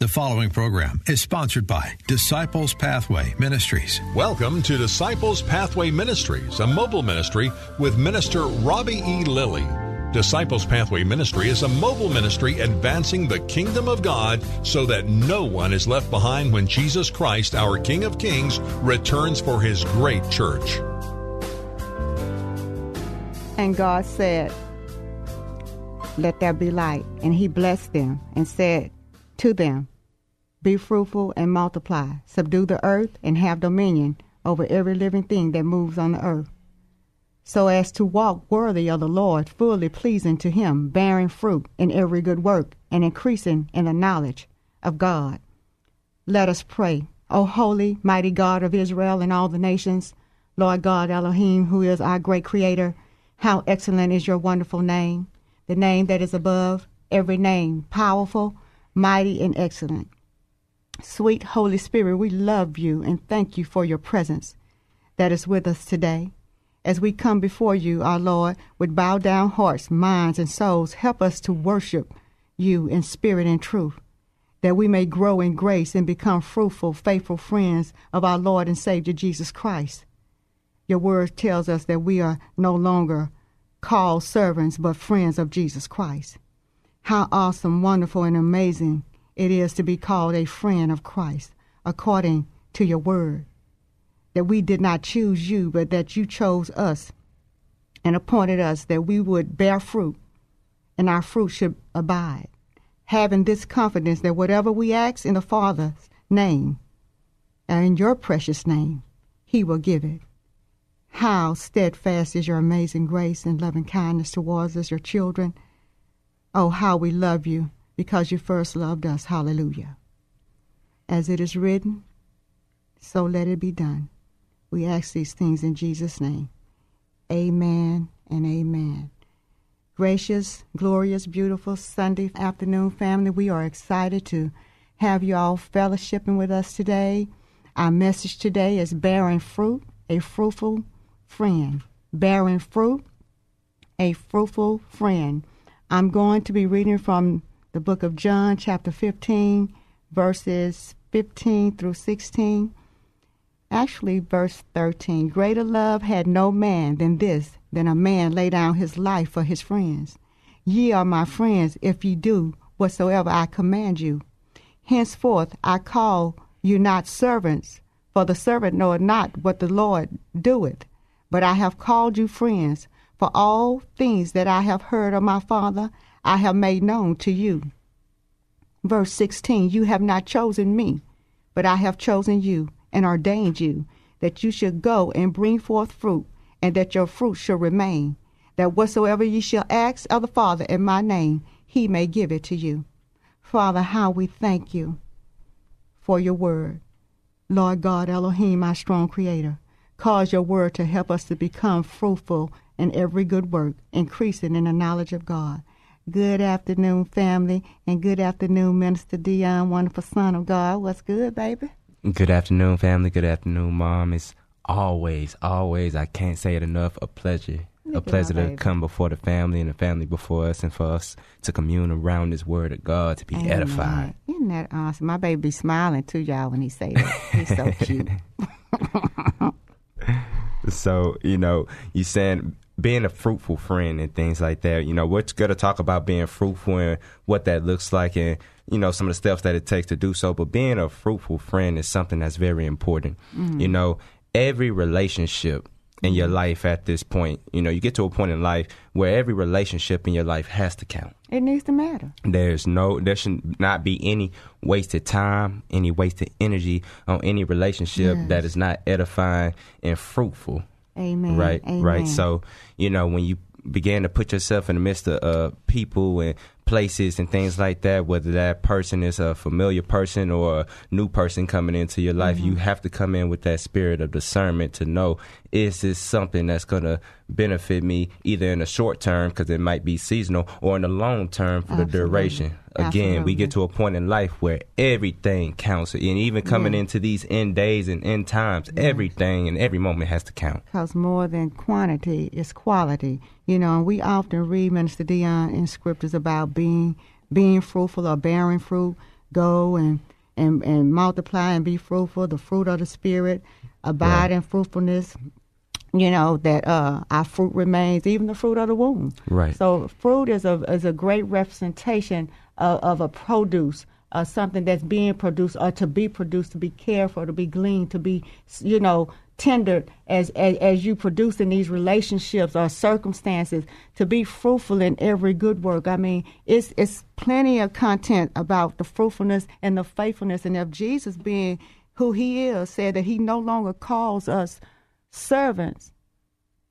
The following program is sponsored by Disciples Pathway Ministries. Welcome to Disciples Pathway Ministries, a mobile ministry with Minister Robbie E. Lilly. Disciples Pathway Ministry is a mobile ministry advancing the kingdom of God so that no one is left behind when Jesus Christ, our King of Kings, returns for his great church. And God said, Let there be light. And he blessed them and said to them, Be fruitful and multiply, subdue the earth, and have dominion over every living thing that moves on the earth so as to walk worthy of the Lord, fully pleasing to him, bearing fruit in every good work, and increasing in the knowledge of God. Let us pray. O holy, mighty God of Israel and all the nations, Lord God Elohim, who is our great creator, how excellent is your wonderful name, the name that is above every name, powerful, mighty, and excellent. Sweet Holy Spirit, we love you and thank you for your presence that is with us today as we come before you, our Lord, with bowed down hearts, minds, and souls, help us to worship you in spirit and truth, that we may grow in grace and become fruitful, faithful friends of our Lord and Savior Jesus Christ. Your word tells us that we are no longer called servants, but friends of Jesus Christ. How awesome, wonderful, and amazing it is to be called a friend of Christ, according to your word that we did not choose you, but that you chose us and appointed us that we would bear fruit and our fruit should abide. Having this confidence that whatever we ask in the Father's name and in your precious name, he will give it. How steadfast is your amazing grace and loving kindness towards us, your children. Oh, how we love you because you first loved us. Hallelujah. As it is written, so let it be done. We ask these things in Jesus' name. Amen and amen. Gracious, glorious, beautiful Sunday afternoon family, we are excited to have you all fellowshipping with us today. Our message today is bearing fruit, a fruitful friend. Bearing fruit, a fruitful friend. I'm going to be reading from the book of John, chapter 15, verses 15 through 16. Actually, verse 13 Greater love had no man than this, than a man lay down his life for his friends. Ye are my friends if ye do whatsoever I command you. Henceforth I call you not servants, for the servant knoweth not what the Lord doeth. But I have called you friends, for all things that I have heard of my Father I have made known to you. Verse 16 You have not chosen me, but I have chosen you and ordained you that you should go and bring forth fruit, and that your fruit shall remain, that whatsoever ye shall ask of the Father in my name, he may give it to you. Father, how we thank you for your word. Lord God, Elohim, our strong creator, cause your word to help us to become fruitful in every good work, increasing in the knowledge of God. Good afternoon, family, and good afternoon, Minister Dion, wonderful son of God. What's good, baby? Good afternoon, family. Good afternoon, mom. It's always, always, I can't say it enough, a pleasure. Look a pleasure to come before the family and the family before us and for us to commune around this word of God to be Amen. edified. Isn't that awesome? My baby be smiling to y'all when he say that. He's so cute. So, you know, you saying being a fruitful friend and things like that, you know, we're going to talk about being fruitful and what that looks like and, you know, some of the steps that it takes to do so. But being a fruitful friend is something that's very important. You mm. know, every relationship in your mm. life at this point, you know, you get to a point in life where every relationship in your life has to count. It needs to matter. There's no, there should not be any wasted time, any wasted energy on any relationship Yes. that is not edifying and fruitful. Amen. Right, Amen. right. So, you know, when you began to put yourself in the midst of uh, people and places and things like that, whether that person is a familiar person or a new person coming into your life, you mm-hmm. have to come in with that spirit of discernment to know is this something that's going to benefit me either in the short term because it might be seasonal or in the long term for the duration. Again, we get to a point in life where everything counts, and even coming Yeah. into these end days and end times, everything and every moment has to count. because more than quantity is quality. You know, and we often read Minister Dion in scriptures about being being fruitful or bearing fruit. Go and and and multiply and be fruitful. The fruit of the spirit, abide in fruitfulness. You know that uh, our fruit remains, even the fruit of the womb. Right. So fruit is a is a great representation of, of a produce, uh, something that's being produced or to be produced, to be cared for, to be gleaned, to be you know tendered as, as as you produce in these relationships or circumstances, to be fruitful in every good work. I mean, it's it's plenty of content about the fruitfulness and the faithfulness, and if Jesus being who He is said that He no longer calls us servants,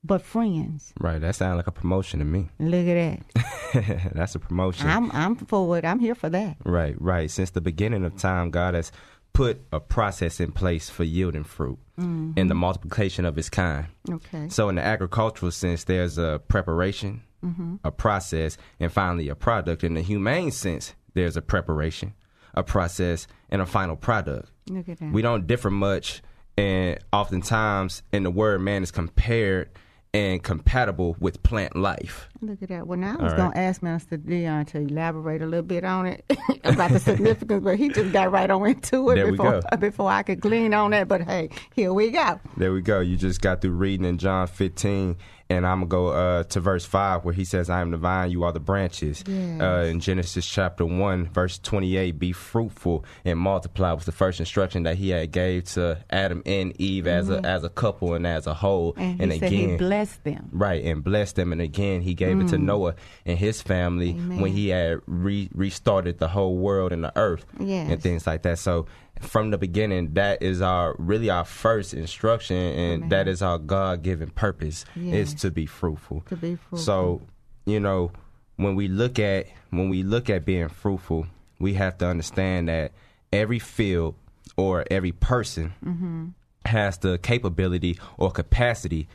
but friends. Right, that sounds like a promotion to me. Look at that. That's a promotion. I'm I'm for it. I'm here for that. Right, right. Since the beginning of time, God has put a process in place for yielding fruit mm. and the multiplication of its kind. Okay. So, in the agricultural sense, there's a preparation, mm-hmm. a process, and finally a product. In the humane sense, there's a preparation, a process, and a final product. Look at that. We don't differ much, and oftentimes in the word, man is compared and compatible with plant life. Look at that. Well, now I was right. going to ask Master Dion to elaborate a little bit on it about the significance, but he just got right on into it There before before I could glean on that. But hey, here we go. There we go. You just got through reading in John 15, and I'm gonna go uh, to verse five where he says, "I am the vine, you are the branches." Yes. Uh, in Genesis chapter one, verse 28, "Be fruitful and multiply" was the first instruction that he had gave to Adam and Eve as a as a couple and as a whole. And he said he blessed them. Right, and blessed them. And again, he gave it to Noah and his family Amen. when he had re- restarted the whole world and the earth Yes. and things like that. So, from the beginning, that is our really our first instruction, and that is our God given purpose is to be fruitful. To be fruitful. So, you know, when we look at when we look at being fruitful, we have to understand that every field or every person Mm-hmm. has the capability or capacity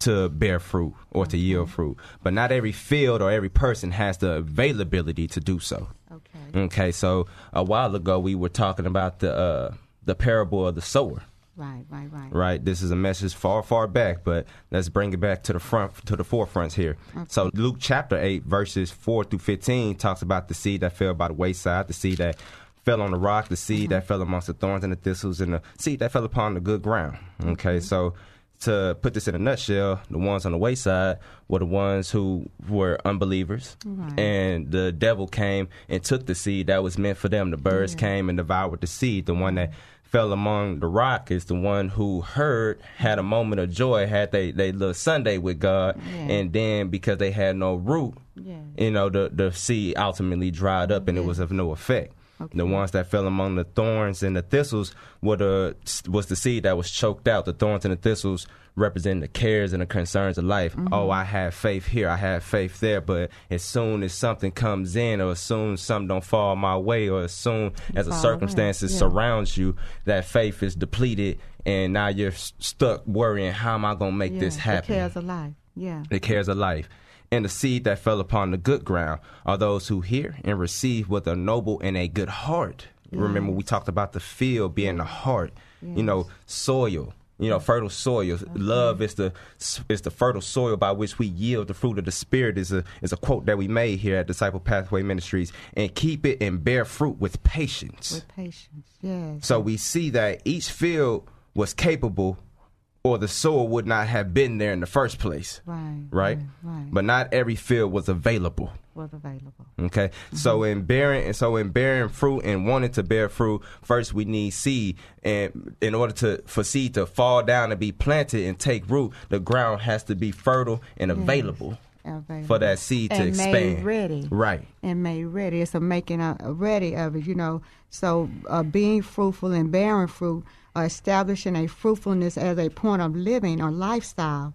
to bear fruit or to yield fruit. But not every field or every person has the availability to do so. Okay. Okay, so a while ago we were talking about the uh, the parable of the sower. Right, right, right. Right, this is a message far, far back, but let's bring it back to the front, to the forefronts here. So Luke chapter eight, verses four through fifteen, talks about the seed that fell by the wayside, the seed that fell on the rock, the seed that fell amongst the thorns and the thistles, and the seed that fell upon the good ground. Okay, so to put this in a nutshell, the ones on the wayside were the ones who were unbelievers, and the devil came and took the seed that was meant for them. The birds came and devoured the seed. The one that fell among the rock is the one who heard, had a moment of joy, had they they little Sunday with God, Yeah. and then because they had no root, Yeah. you know, the the seed ultimately dried up and it was of no effect. The ones that fell among the thorns and the thistles were the was the seed that was choked out. The thorns and the thistles represent the cares and the concerns of life. Oh, I have faith here, I have faith there, but as soon as something comes in, or as soon as something don't fall my way, or as soon as the circumstances Yeah. surrounds you, that faith is depleted, and now you're stuck worrying, how am I gonna make Yeah. this happen? The cares of life. Yeah. the cares of life. And the seed that fell upon the good ground are those who hear and receive with a noble and a good heart. Remember, we talked about the field being the heart. You know, soil. You know, fertile soil. Love is the is the fertile soil by which we yield the fruit of the spirit. Is a is a quote that we made here at Disciple Pathway Ministries. And keep it and bear fruit with patience. With patience. Yes. So we see that each field was capable, or the soil would not have been there in the first place. Right. Right? Right. But not every field was available. was available. Okay. So in bearing and so in bearing fruit and wanting to bear fruit, first we need seed. And in order to for seed to fall down and be planted and take root, the ground has to be fertile and available. Available. For that seed to and expand. Made ready. Right. and made ready. It's a making a, a ready of it, you know. So uh, being fruitful and bearing fruit, uh, establishing a fruitfulness as a point of living or lifestyle.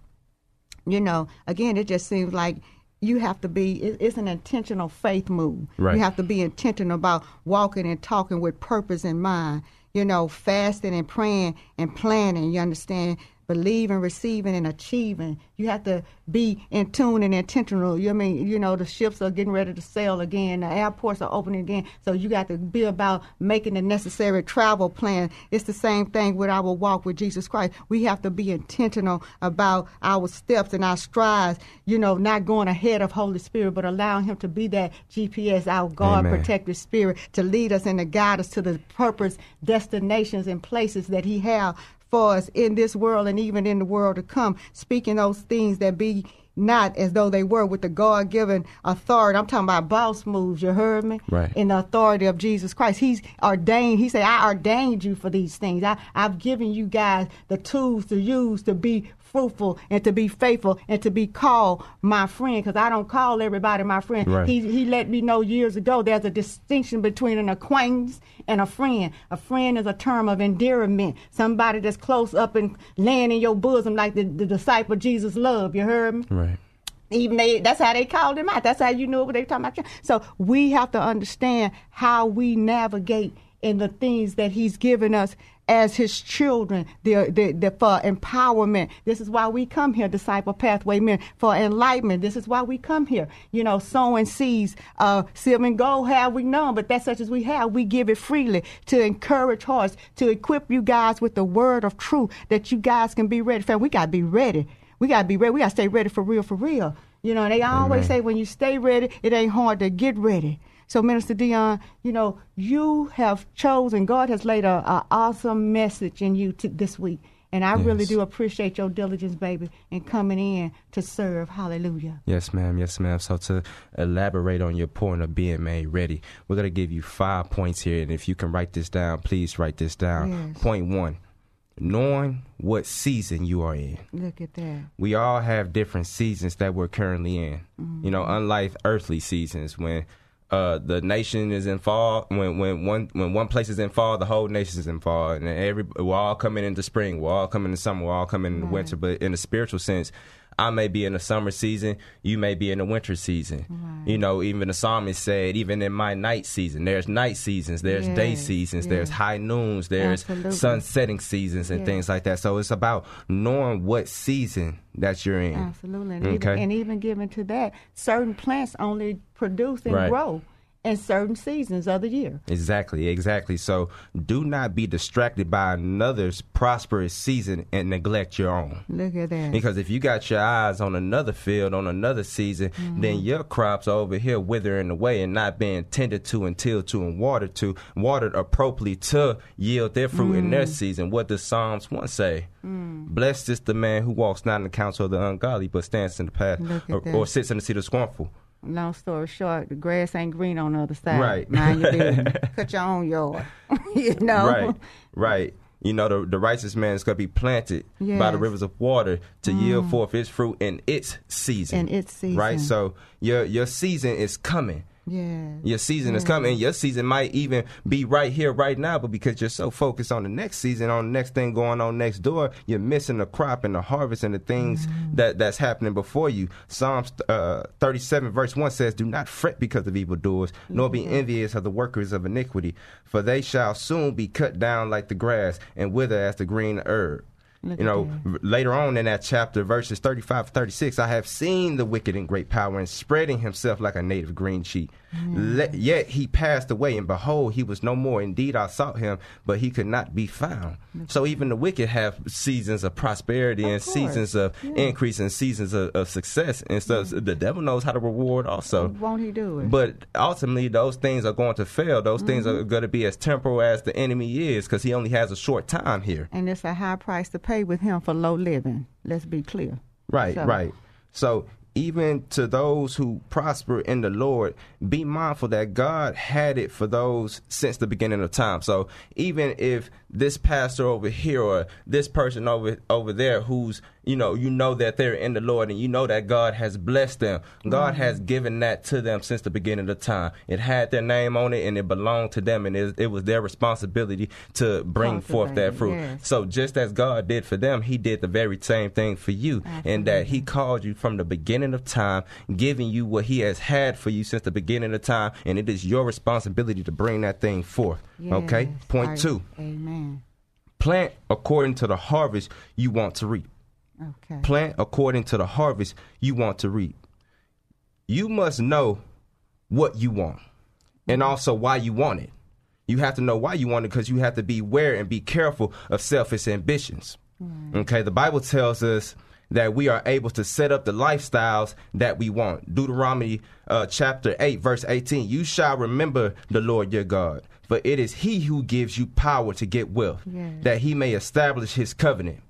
You know, again, it just seems like you have to be it's an intentional faith move Right. you have to be intentional about walking and talking with purpose in mind you know fasting and praying and planning you understand believing receiving and achieving. You have to be in tune and intentional. You know I mean you know the ships are getting ready to sail again. The airports are opening again. So you got to be about making the necessary travel plan. It's the same thing with our walk with jesus christ. We have to be intentional about our steps and our strides you know not going ahead of holy spirit but allowing him to be that gps our god Amen. protective spirit to lead us and to guide us to the purpose destinations and places that he have for us in this world and even in the world to come, speaking those things that be not as though they were with the God given authority. I'm talking about boss moves, you heard me? Right. In the authority of Jesus Christ. He's ordained, he said, I ordained you for these things. I, I've given you guys the tools to use to be fruitful and to be faithful and to be called my friend because I don't call everybody my friend. Right. He, he let me know years ago there's a distinction between an acquaintance and a friend. A friend is a term of endearment, somebody that's close up and laying in your bosom like the, the disciple Jesus loved. You heard me? Right. even they that's how they called him out. That's how you knew what they were talking about. So we have to understand how we navigate in the things that he's given us as his children, the, the, the for empowerment. This is why we come here, disciple pathway men, for enlightenment. This is why we come here. You know, sowing seeds, uh, silver and gold have we none, but that's such as we have. We give it freely to encourage hearts, to equip you guys with the word of truth that you guys can be ready. Fam, we gotta be ready. We gotta be ready. We gotta stay ready for real, for real. You know, they always Amen. say when you stay ready, it ain't hard to get ready. So, Minister Dion, you know, you have chosen. God has laid a, a awesome message in you to, this week, and I really do appreciate your diligence, baby, in coming in to serve. Hallelujah. Yes, ma'am. Yes, ma'am. So to elaborate on your point of being made ready, we're gonna give you five points here, and if you can write this down, please write this down. Yes. Point one: knowing what season you are in. Look at that. we all have different seasons that we're currently in. Mm-hmm. You know, unlike earthly seasons when uh, the nation is in fall, when when one when one place is in fall, the whole nation is in fall, and every we're all coming into spring, we're all coming into summer, we're all coming into winter. But in a spiritual sense, I may be in the summer season, you may be in the winter season. You know, even the psalmist said, even in my night season, there's night seasons, there's day seasons, yes. there's high noons, there's Absolutely. sun setting seasons and Yes. things like that. So it's about knowing what season that you're in. Absolutely. And, Okay. even, and even given to that, certain plants only produce and Right. grow in certain seasons of the year. Exactly, exactly. So do not be distracted by another's prosperous season and neglect your own. Look at that. Because if you got your eyes on another field, on another season, mm-hmm. then your crops are over here withering away and not being tended to and tilled to and watered to, watered appropriately to yield their fruit in their mm. season. What does Psalms 1 say? Mm. Blessed is the man who walks not in the counsel of the ungodly, but stands in the path or, or sits in the seat of the scornful. Long story short, the grass ain't green on the other side. Right. Mind your business. Cut your own yard. you know? Right, right. You know, the, the righteous man is going to be planted by the Mm. rivers of water to yield forth its fruit in its season. In its season. Right? So your your season is coming. Yeah. Your season is coming. Your season might even be right here, right now, but because you're so focused on the next season, on the next thing going on next door, you're missing the crop and the harvest and the things Mm. that that's happening before you. Psalms uh, 37 verse 1 says, "Do not fret because of evildoers, nor be envious of the workers of iniquity, for they shall soon be cut down like the grass and wither as the green herb." Look you know, later on in that chapter, verses 35 to 36, I have seen the wicked in great power and spreading himself like a native green sheet. Le- yet he passed away, and behold, he was no more. Indeed, I sought him, but he could not be found. So even the wicked have seasons of prosperity and course. seasons of Yeah. increase and seasons of, of success and. So The devil knows how to reward also. Won't he do it? But ultimately, those things are going to fail. Those things Mm-hmm. are going to be as temporal as the enemy is because he only has a short time here. and it's a high price to pay with him for low living. Let's be clear. Right, So- right. So even to those who prosper in the Lord, be mindful that God had it for those since the beginning of time. So even if this pastor over here or this person over over there who's you know you know that they're in the Lord and you know that God has blessed them. God has given that to them since the beginning of time. It had their name on it and it belonged to them and it, it was their responsibility to bring forth that fruit. yes. So just as God did for them, He did the very same thing for you, and that He called you from the beginning of time, giving you what He has had for you since the beginning of time, and it is your responsibility to bring that thing forth. Okay. Point I- two: Amen. plant according to the harvest you want to reap. Okay. Plant according to the harvest you want to reap. You must know what you want and mm-hmm. also why you want it. You have to know why you want it because you have to be aware and be careful of selfish ambitions. Okay, the Bible tells us that we are able to set up the lifestyles that we want. Deuteronomy uh, chapter 8, verse 18 You shall remember the Lord your God, for it is he who gives you power to get wealth, Yes. that he may establish his covenant.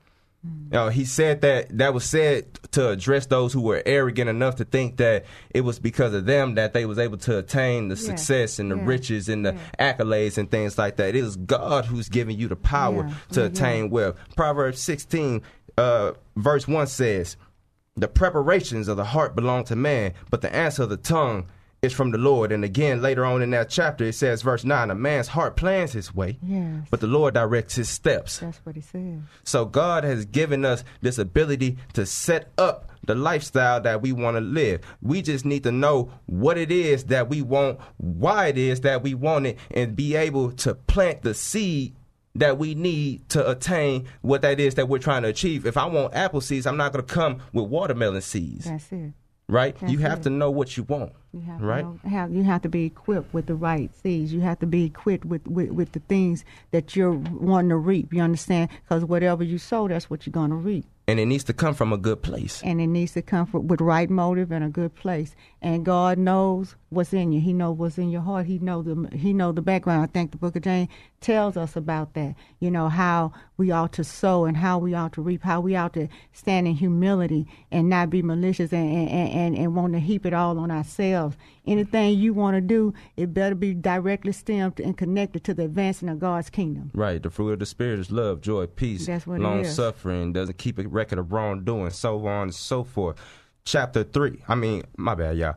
Uh, he said that that was said to address those who were arrogant enough to think that it was because of them that they was able to attain the success and the yeah, riches and the accolades and things like that. It is God who's giving you the power Yeah, to yeah, attain wealth. Proverbs 16, uh, verse 1 says, The preparations of the heart belong to man, but the answer of the tongue is from the Lord. And again, later on in that chapter, it says, verse 9, A man's heart plans his way, Yes. but the Lord directs his steps. That's what he said. So God has given us this ability to set up the lifestyle that we want to live. We just need to know what it is that we want, why it is that we want it, and be able to plant the seed that we need to attain what that is that we're trying to achieve. If I want apple seeds, I'm not going to come with watermelon seeds, That's it. right? that's you have it. to know what you want, You have right? to know, have you have to be equipped with the right seeds. You have to be equipped with, with, with the things that you're wanting to reap. You understand? Because whatever you sow, that's what you're going to reap. And it needs to come from a good place. and it needs to come from, with right motive and a good place. And God knows what's in you. He knows what's in your heart. He know the He know the background. I think the Book of James tells us about that. You know how we ought to sow and how we ought to reap. How we ought to stand in humility and not be malicious and and and, and want to heap it all on ourselves. Anything you want to do, it better be directly stemmed and connected to the advancing of God's kingdom. Right. The fruit of the spirit is love, joy, peace, That's what it long suffering, doesn't keep a record of wrongdoing, so on and so forth. Chapter three. I mean, my bad, y'all.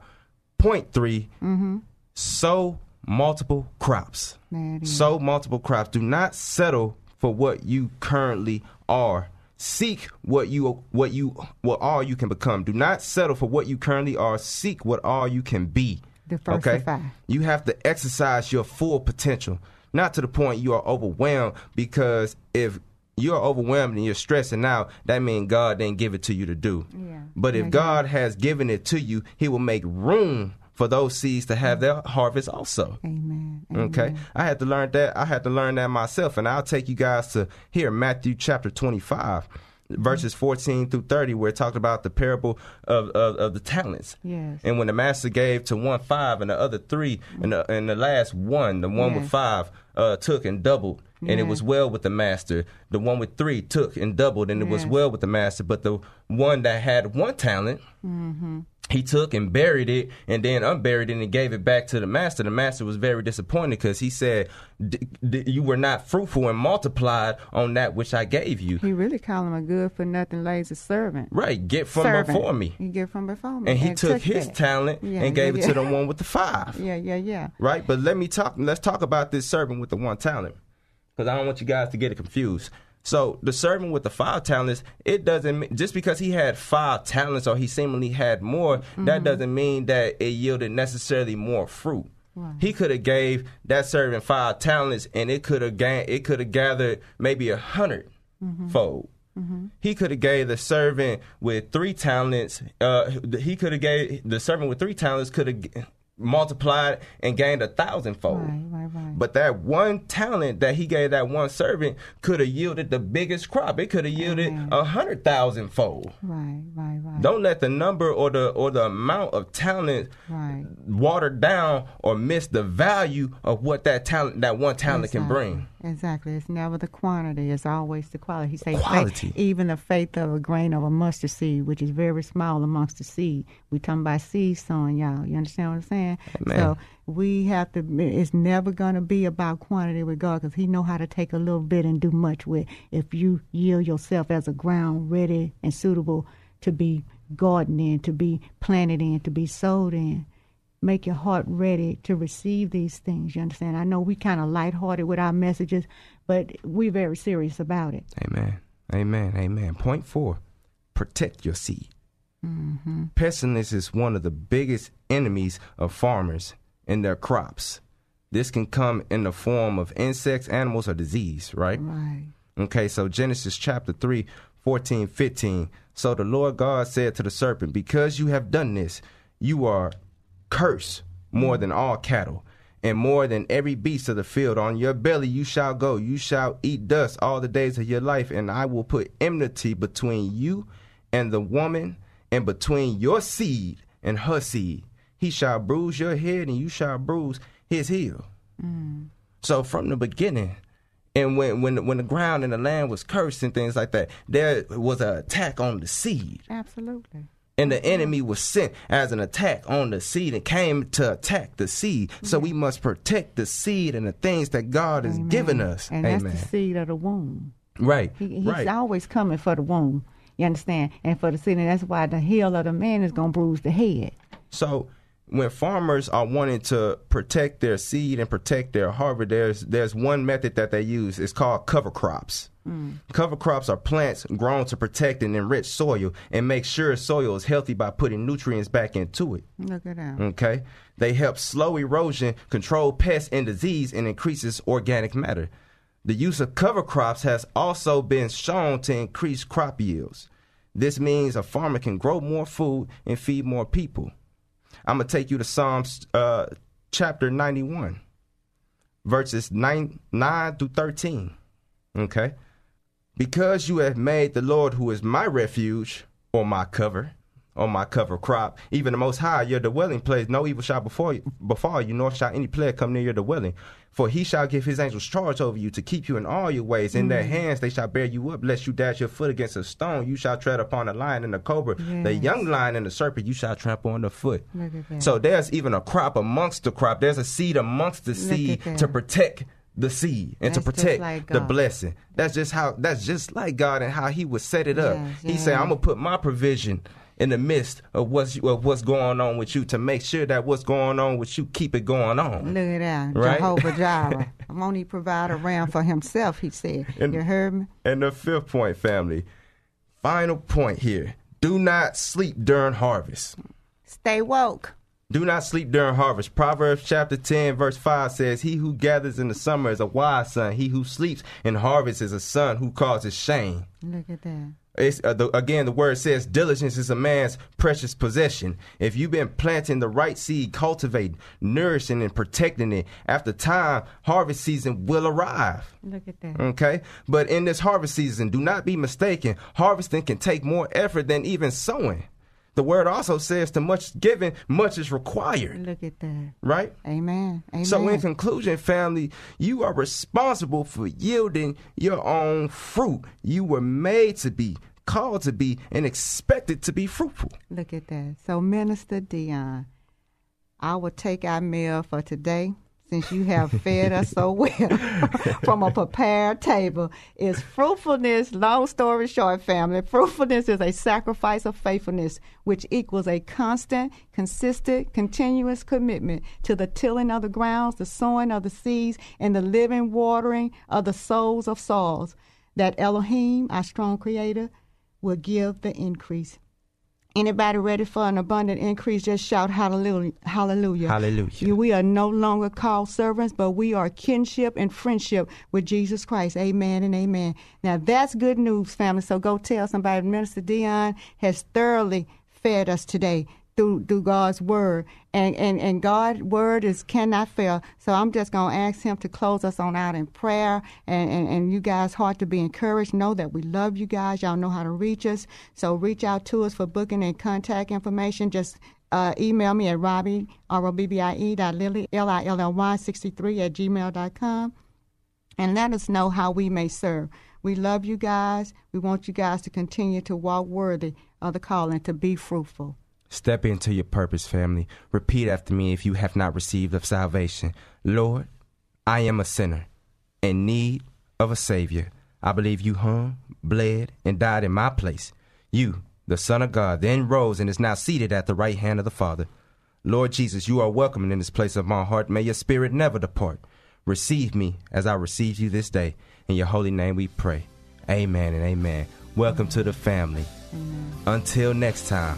Point 3 Mm-hmm. Sow multiple crops. Sow multiple crops. Do not settle for what you currently are. Seek what you what you what all you can become. Do not settle for what you currently are. Seek what all you can be. Okay? You have to exercise your full potential, not to the point you are overwhelmed. Because if you're overwhelmed and you're stressing out, that means God didn't give it to you to do. Yeah. But if Yeah, God has given it to you, He will make room for those seeds to have their harvest also. Amen. Okay, I had to learn that. I had to learn that myself, and I'll take you guys to here Matthew chapter twenty-five, verses fourteen through thirty, where it talked about the parable of, of, of the talents. Yes. And when the master gave to one five, and the other three, and the, and the last one, the one with five, uh, took and doubled, and it was well with the master. The one with three took and doubled, and it was well with the master. But the one that had one talent, Mm-hmm. He took and buried it and then unburied it and gave it back to the master. The master was very disappointed because he said, D- d- You were not fruitful and multiplied on that which I gave you. He really called him a good for nothing lazy servant. Right, get from servant. before me. He get from before me. And he took his that. talent Yeah, and gave yeah, it to yeah. the one with the five. Yeah, yeah, yeah. Right? But let me talk, let's talk about this servant with the one talent because I don't want you guys to get it confused. So the servant with the five talents, it doesn't just because he had five talents or he seemingly had more, Mm-hmm. that doesn't mean that it yielded necessarily more fruit. He could have gave that servant five talents and it could have gained, it could have gathered maybe a 100 Mm-hmm. fold. He could have gave the servant with three talents. Uh, he could have gave the servant with three talents could have multiplied and gained a thousandfold. Right, right, right. But that one talent that he gave that one servant could have yielded the biggest crop. It could have yielded a hundred thousand fold. Right, right, right. Don't let the number or the or the amount of talent Right. water down or miss the value of what that talent that one talent can bring. Exactly. It's never the quantity, it's always the quality. He says Quality. even the faith of a grain of a mustard seed, which is very small amongst the seed, We talking about seed sowing, y'all. You understand what I'm saying? Amen. So we have to. It's never gonna be about quantity with God, because He know how to take a little bit and do much with. If you yield yourself as a ground ready and suitable to be gardened in, to be planted in, to be sowed in, make your heart ready to receive these things. You understand? I know we kind of lighthearted with our messages, but we're very serious about it. Amen. Amen. Amen. Point four protect your seed. Mm-hmm. Pestilence is one of the biggest enemies of farmers and their crops. This can come in the form of insects, animals, or disease, right? Right. Okay, so Genesis chapter 3, 14, 15. So the Lord God said to the serpent, Because you have done this, you are cursed more than all cattle, and more than every beast of the field. On your belly you shall go, you shall eat dust all the days of your life, and I will put enmity between you and the woman, and between your seed and her seed. He shall bruise your head, and you shall bruise his heel. Mm. So from the beginning, and when when when the ground and the land was cursed and things like that, there was an attack on the seed, Absolutely. and the enemy was sent as an attack on the seed and came to attack the seed. So we must protect the seed and the things that God has given us. And Amen. that's the seed of the womb. right, He, he's right. always coming for the womb. You understand? And for the seed, and that's why the heel of the man is gonna bruise the head. So when farmers are wanting to protect their seed and protect their harvest, there's there's one method that they use. It's called cover crops. Mm. Cover crops are plants grown to protect and enrich soil and make sure soil is healthy by putting nutrients back into it. Look at that. Okay, they help slow erosion, control pests and disease, and increases organic matter. The use of cover crops has also been shown to increase crop yields. This means a farmer can grow more food and feed more people. I'm gonna take you to Psalms uh, chapter 91, verses 9, 9 through 13. Okay, because you have made the Lord, who is my refuge, or my cover, or my cover crop, even the Most High, your dwelling place. No evil shall before you, befall you, nor shall any plague come near your dwelling. For he shall give his angels charge over you to keep you in all your ways. In their mm. hands they shall bear you up, lest you dash your foot against a stone. You shall tread upon the lion and the cobra, the young lion and the serpent. You shall trample on the foot. Look at that. So there's even a crop amongst the crop. There's a seed amongst the seed to protect the seed and to That's just protect like the blessing. That's just how. That's just like God and how He would set it up. Yes, He said, "I'm gonna put my provision in the midst of what's of what's going on with you to make sure that what's going on with you keep it going on." Look at that. Right? Jehovah Jireh. Won't he provide a ram for himself, he said. And- you heard me? And the fifth point, family, final point here: Do not sleep during harvest. Stay woke. Do not sleep during harvest. Proverbs chapter 10, verse 5 says, He who gathers in the summer is a wise son. He who sleeps in harvest is a son who causes shame. Look at that. It's, uh, the, again, the word says, Diligence is a man's precious possession. If you've been planting the right seed, cultivating, nourishing, and protecting it, after time, harvest season will arrive. Look at that. Okay? But in this harvest season, do not be mistaken. Harvesting can take more effort than even sowing. The word also says, To much given, much is required. Look at that. Right? Amen. Amen. So, in conclusion, family, you are responsible for yielding your own fruit. You were made to be, called to be, and expected to be fruitful. Look at that. So, Minister Dion, I will take our meal for today. Since you have fed us so well from a prepared table, is fruitfulness, long story short, family, fruitfulness is a sacrifice of faithfulness, which equals a constant, consistent, continuous commitment to the tilling of the grounds, the sowing of the seeds, and the living watering of the souls of souls, that Elohim, our strong creator, will give the increase. Anybody ready for an abundant increase? Just shout hallelujah. Hallelujah. Hallelujah. We are no longer called servants, but we are kinship and friendship with Jesus Christ. Amen and amen. Now that's good news, family. So go tell somebody. Minister Dion has thoroughly fed us today through through God's word. And and, and God's word is cannot fail. So I'm just gonna ask him to close us on out in prayer and, and, and you guys heart to be encouraged. Know that we love you guys. Y'all know how to reach us. So reach out to us for booking and contact information. Just uh, email me at Robbie, R-O-B-B-I-E dot Lilly, L-I-L-L-Y 63 at gmail dot com and let us know how we may serve. We love you guys. We want you guys to continue to walk worthy of the calling to be fruitful. Step into your purpose, family. Repeat after me if you have not received of salvation. Lord, I am a sinner in need of a Savior. I believe you hung, bled, and died in my place. You, the Son of God, then rose and is now seated at the right hand of the Father. Lord Jesus, you are welcome in this place of my heart. May your spirit never depart. Receive me as I receive you this day. In your holy name we pray. Amen and amen. Welcome to the family. Amen. Until next time,